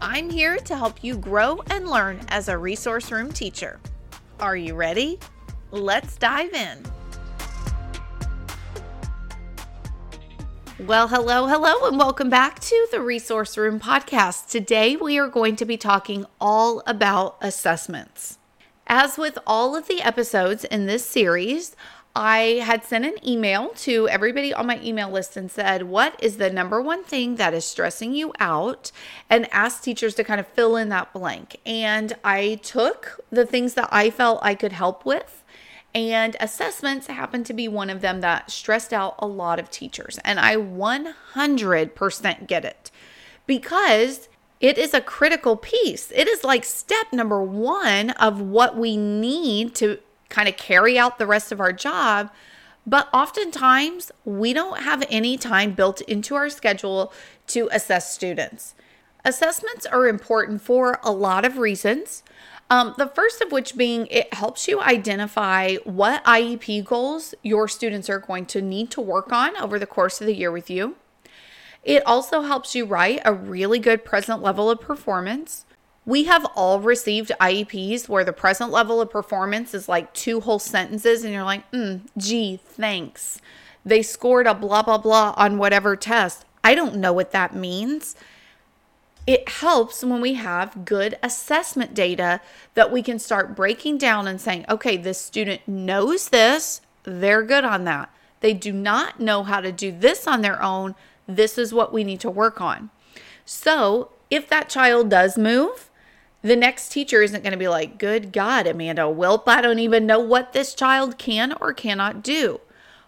I'm here to help you grow and learn as a resource room teacher. Are you ready? Let's dive in. Well, hello, hello, and welcome back to the Resource Room podcast. Today we are going to be talking all about assessments. As with all of the episodes in this series, I had sent an email to everybody on my email list and said, What is the number one thing that is stressing you out? And asked teachers to kind of fill in that blank. And I took the things that I felt I could help with. And assessments happened to be one of them that stressed out a lot of teachers. And I 100% get it because it is a critical piece. It is like step number one of what we need to kind of carry out the rest of our job. But oftentimes, we don't have any time built into our schedule to assess students. Assessments are important for a lot of reasons. Um, the first of which being it helps you identify what IEP goals your students are going to need to work on over the course of the year with you. It also helps you write a really good present level of performance. We have all received IEPs where the present level of performance is like two whole sentences, and you're like, mm, gee, thanks. They scored a blah, blah, blah on whatever test. I don't know what that means. It helps when we have good assessment data that we can start breaking down and saying, okay, this student knows this, they're good on that. They do not know how to do this on their own. This is what we need to work on. So, if that child does move, the next teacher isn't going to be like, Good God, Amanda Wilp, I don't even know what this child can or cannot do.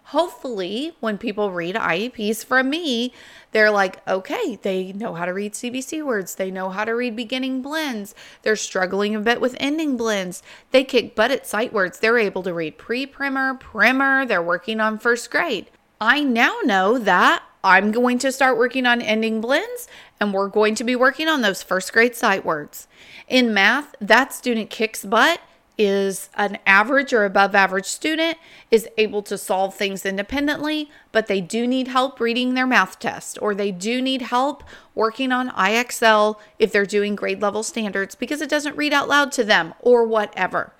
Hopefully, when people read IEPs from me, they're like, okay, they know how to read CVC words. They know how to read beginning blends. They're struggling a bit with ending blends. They kick butt at sight words. They're able to read pre primer, primer. They're working on first grade. I now know that I'm going to start working on ending blends and we're going to be working on those first grade sight words. In math, that student kicks butt is an average or above average student is able to solve things independently, but they do need help reading their math test or they do need help working on IXL if they're doing grade level standards because it doesn't read out loud to them or whatever.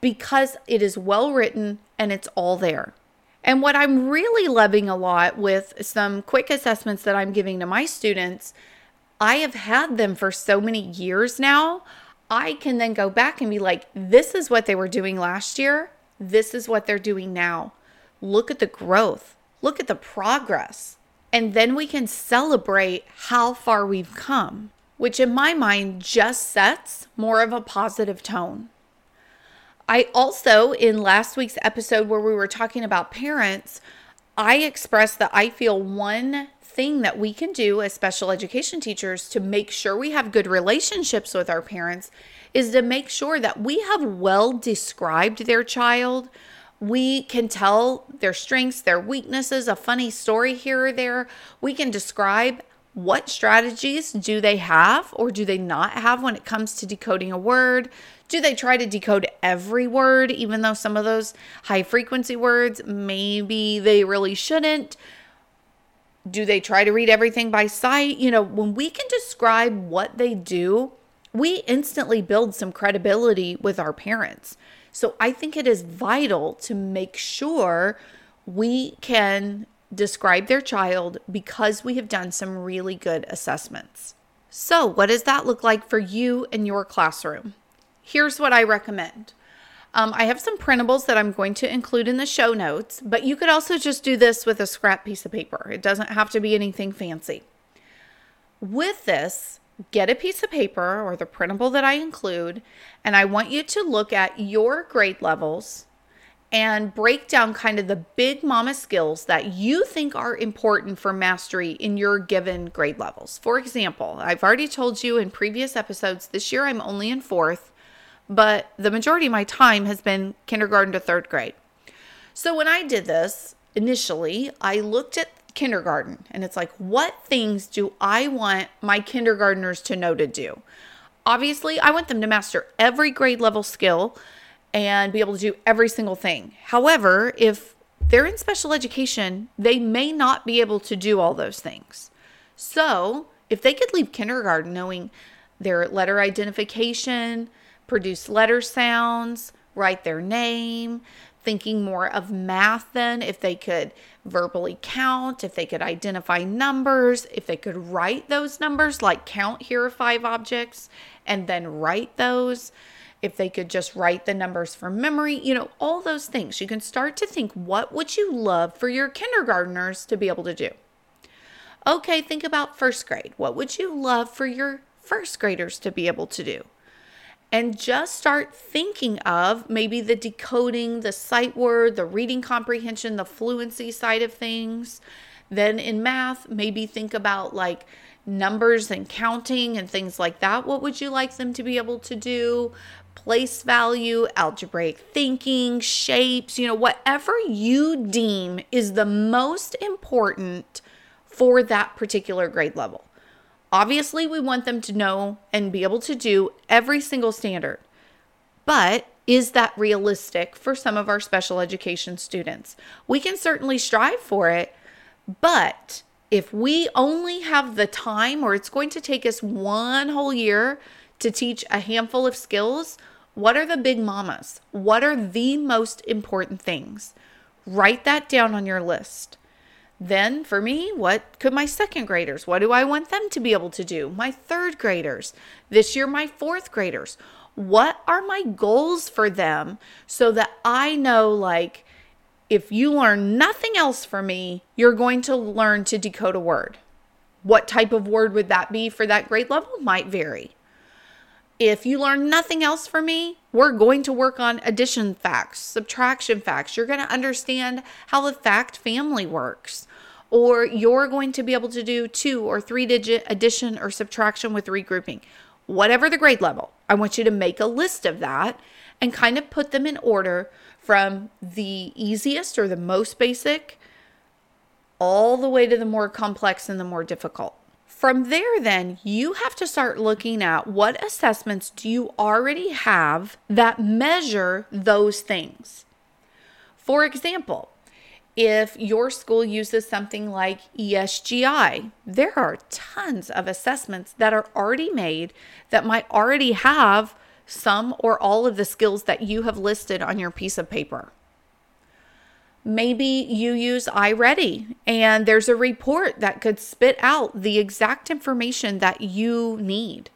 Because it is well written and it's all there. And what I'm really loving a lot with some quick assessments that I'm giving to my students, I have had them for so many years now. I can then go back and be like, this is what they were doing last year. This is what they're doing now. Look at the growth, look at the progress. And then we can celebrate how far we've come, which in my mind just sets more of a positive tone. I also, in last week's episode where we were talking about parents, I expressed that I feel one thing that we can do as special education teachers to make sure we have good relationships with our parents is to make sure that we have well described their child. We can tell their strengths, their weaknesses, a funny story here or there. We can describe what strategies do they have or do they not have when it comes to decoding a word? Do they try to decode every word, even though some of those high frequency words maybe they really shouldn't? Do they try to read everything by sight? You know, when we can describe what they do, we instantly build some credibility with our parents. So I think it is vital to make sure we can describe their child because we have done some really good assessments. So, what does that look like for you in your classroom? Here's what I recommend um, I have some printables that I'm going to include in the show notes, but you could also just do this with a scrap piece of paper. It doesn't have to be anything fancy. With this, get a piece of paper or the printable that I include, and I want you to look at your grade levels and break down kind of the big mama skills that you think are important for mastery in your given grade levels. For example, I've already told you in previous episodes, this year I'm only in fourth, but the majority of my time has been kindergarten to third grade. So when I did this initially, I looked at kindergarten and it's like, what things do I want my kindergartners to know to do? Obviously, I want them to master every grade level skill and be able to do every single thing. However, if they're in special education, they may not be able to do all those things. So, if they could leave kindergarten knowing their letter identification, produce letter sounds, write their name, thinking more of math then, if they could verbally count, if they could identify numbers, if they could write those numbers, like count here are five objects, and then write those if they could just write the numbers from memory, you know, all those things. You can start to think what would you love for your kindergartners to be able to do? Okay, think about first grade. What would you love for your first graders to be able to do? And just start thinking of maybe the decoding, the sight word, the reading comprehension, the fluency side of things. Then in math, maybe think about like numbers and counting and things like that. What would you like them to be able to do? place value, algebraic thinking, shapes, you know, whatever you deem is the most important for that particular grade level. Obviously, we want them to know and be able to do every single standard. But is that realistic for some of our special education students? We can certainly strive for it, but if we only have the time or it's going to take us one whole year to teach a handful of skills, what are the big mamas? What are the most important things? Write that down on your list. Then, for me, what could my second graders, what do I want them to be able to do? My third graders, this year, my fourth graders. What are my goals for them so that I know, like, if you learn nothing else from me, you're going to learn to decode a word. What type of word would that be for that grade level? Might vary. If you learn nothing else from me, we're going to work on addition facts, subtraction facts. You're going to understand how the fact family works. Or you're going to be able to do two or three digit addition or subtraction with regrouping. Whatever the grade level, I want you to make a list of that and kind of put them in order from the easiest or the most basic all the way to the more complex and the more difficult. From there, then, you have to start looking at what assessments do you already have that measure those things. For example, if your school uses something like ESGI, there are tons of assessments that are already made that might already have some or all of the skills that you have listed on your piece of paper. Maybe you use iReady and there's a report that could spit out the exact information that you need.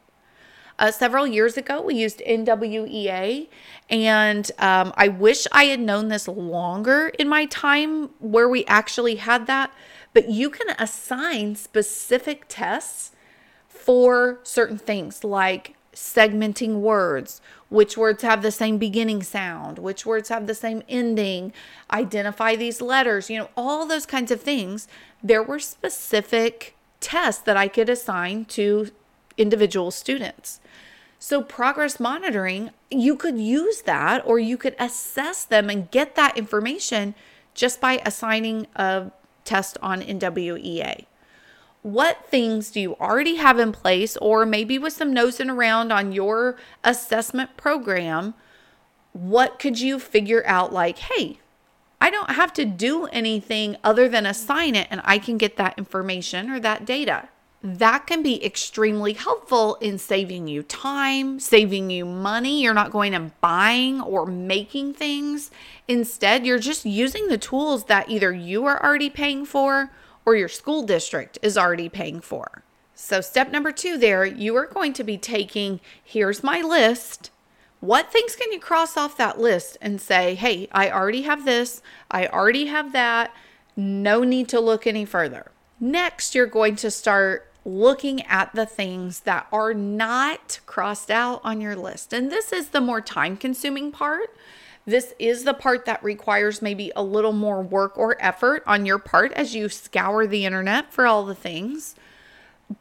Uh, several years ago, we used NWEA, and um, I wish I had known this longer in my time where we actually had that. But you can assign specific tests for certain things like segmenting words, which words have the same beginning sound, which words have the same ending, identify these letters, you know, all those kinds of things. There were specific tests that I could assign to individual students. So, progress monitoring, you could use that or you could assess them and get that information just by assigning a test on NWEA what things do you already have in place, or maybe with some nosing around on your assessment program, what could you figure out like, hey, I don't have to do anything other than assign it and I can get that information or that data. That can be extremely helpful in saving you time, saving you money. You're not going and buying or making things. Instead, you're just using the tools that either you are already paying for or your school district is already paying for. So, step number two there, you are going to be taking here's my list. What things can you cross off that list and say, hey, I already have this, I already have that, no need to look any further. Next, you're going to start looking at the things that are not crossed out on your list. And this is the more time consuming part This is the part that requires maybe a little more work or effort on your part as you scour the internet for all the things.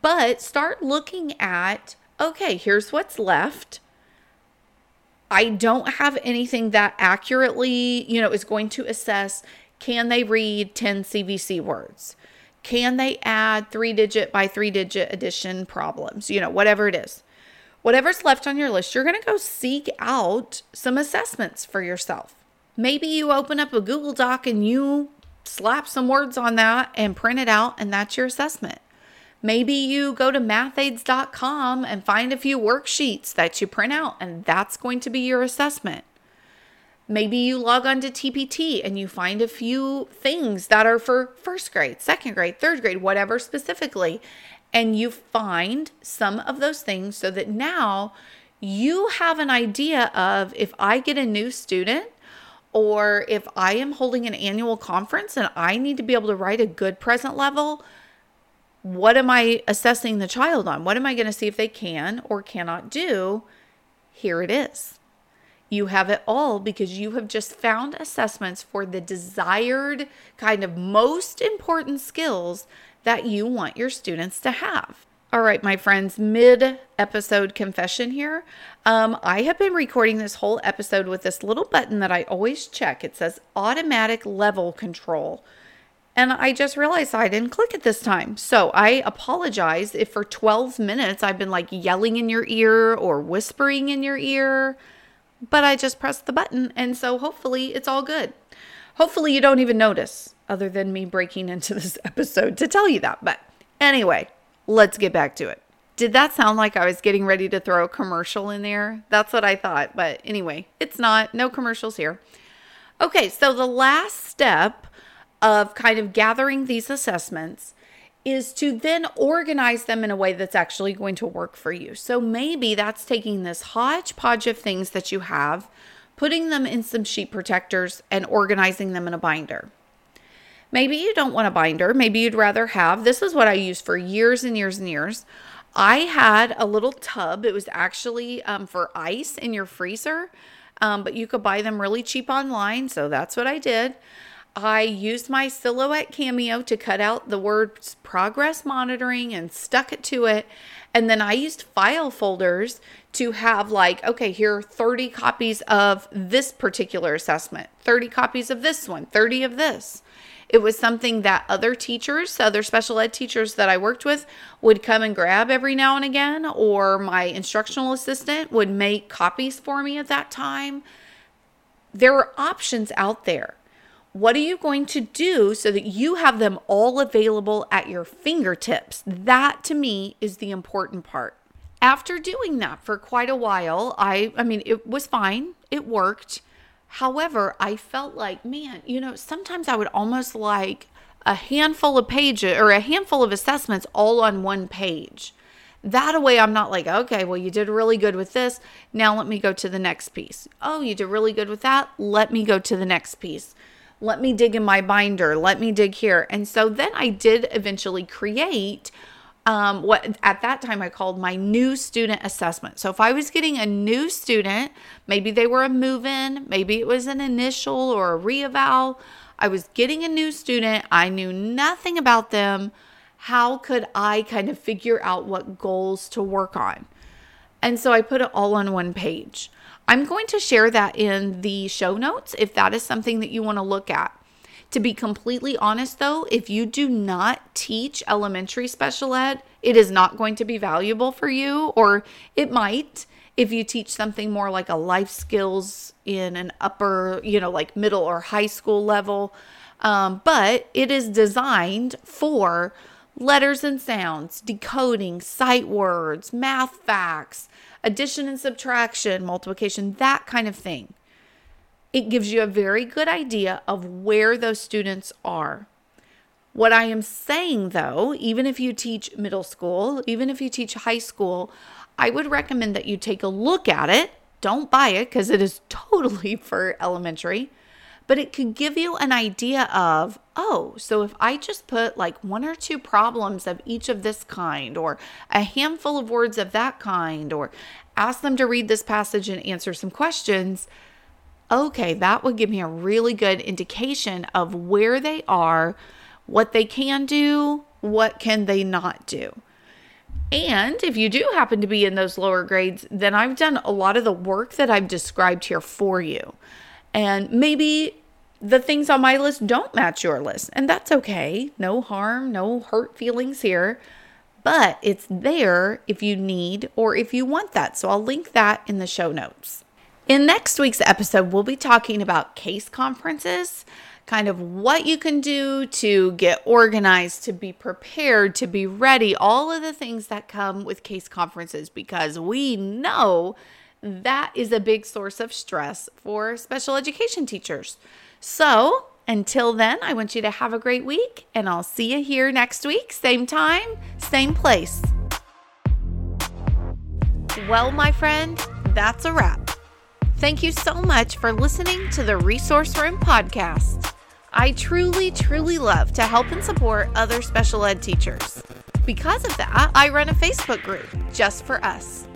But start looking at okay, here's what's left. I don't have anything that accurately, you know, is going to assess can they read 10 CVC words? Can they add three digit by three digit addition problems? You know, whatever it is. Whatever's left on your list, you're going to go seek out some assessments for yourself. Maybe you open up a Google Doc and you slap some words on that and print it out, and that's your assessment. Maybe you go to mathaids.com and find a few worksheets that you print out, and that's going to be your assessment. Maybe you log on to TPT and you find a few things that are for first grade, second grade, third grade, whatever specifically, and you find some of those things so that now you have an idea of if I get a new student or if I am holding an annual conference and I need to be able to write a good present level what am I assessing the child on? What am I going to see if they can or cannot do? Here it is. You have it all because you have just found assessments for the desired kind of most important skills that you want your students to have. All right, my friends, mid episode confession here. Um, I have been recording this whole episode with this little button that I always check. It says automatic level control. And I just realized I didn't click it this time. So I apologize if for 12 minutes I've been like yelling in your ear or whispering in your ear, but I just pressed the button. And so hopefully it's all good. Hopefully you don't even notice, other than me breaking into this episode to tell you that. But anyway, let's get back to it. Did that sound like I was getting ready to throw a commercial in there? That's what I thought. But anyway, it's not. No commercials here. Okay, so the last step of kind of gathering these assessments is to then organize them in a way that's actually going to work for you. So maybe that's taking this hodgepodge of things that you have, putting them in some sheet protectors, and organizing them in a binder. Maybe you don't want a binder. Maybe you'd rather have this is what I used for years and years and years. I had a little tub. It was actually um, for ice in your freezer, um, but you could buy them really cheap online. So that's what I did. I used my Silhouette Cameo to cut out the words progress monitoring and stuck it to it. And then I used file folders to have, like, okay, here are 30 copies of this particular assessment, 30 copies of this one, 30 of this. It was something that other teachers, other special ed teachers that I worked with, would come and grab every now and again, or my instructional assistant would make copies for me at that time. There are options out there. What are you going to do so that you have them all available at your fingertips? That to me is the important part. After doing that for quite a while, I I mean it was fine. It worked. However, I felt like, man, you know, sometimes I would almost like a handful of pages or a handful of assessments all on one page. That way, I'm not like, okay, well, you did really good with this. Now let me go to the next piece. Oh, you did really good with that. Let me go to the next piece let me dig in my binder, let me dig here. And so then I did eventually create um, what at that time I called my new student assessment. So if I was getting a new student, maybe they were a move in, maybe it was an initial or a reeval. I was getting a new student, I knew nothing about them. How could I kind of figure out what goals to work on? And so I put it all on one page. I'm going to share that in the show notes if that is something that you want to look at. To be completely honest, though, if you do not teach elementary special ed, it is not going to be valuable for you, or it might if you teach something more like a life skills in an upper, you know, like middle or high school level. Um, but it is designed for letters and sounds, decoding, sight words, math facts, addition and subtraction, multiplication, that kind of thing. It gives you a very good idea of where those students are. What I am saying though, even if you teach middle school, even if you teach high school, I would recommend that you take a look at it. Don't buy it because it is totally for elementary but it could give you an idea of, oh, so if I just put like one or two problems of each of this kind, or a handful of words of that kind, or ask them to read this passage and answer some questions, okay, that would give me a really good indication of where they are, what they can do, what can they not do. And if you do happen to be in those lower grades, then I've done a lot of the work that I've described here for you. And maybe the things on my list don't match your list, and that's okay. No harm, no hurt feelings here. But it's there if you need or if you want that. So I'll link that in the show notes. In next week's episode, we'll be talking about case conferences kind of what you can do to get organized, to be prepared, to be ready, all of the things that come with case conferences, because we know that is a big source of stress for special education teachers. So, until then, I want you to have a great week, and I'll see you here next week, same time, same place. Well, my friend, that's a wrap. Thank you so much for listening to the Resource Room podcast. I truly, truly love to help and support other special ed teachers. Because of that, I run a Facebook group just for us.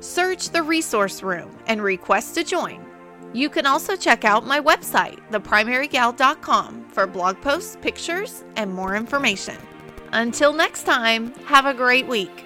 Search the resource room and request to join. You can also check out my website, theprimarygal.com, for blog posts, pictures, and more information. Until next time, have a great week.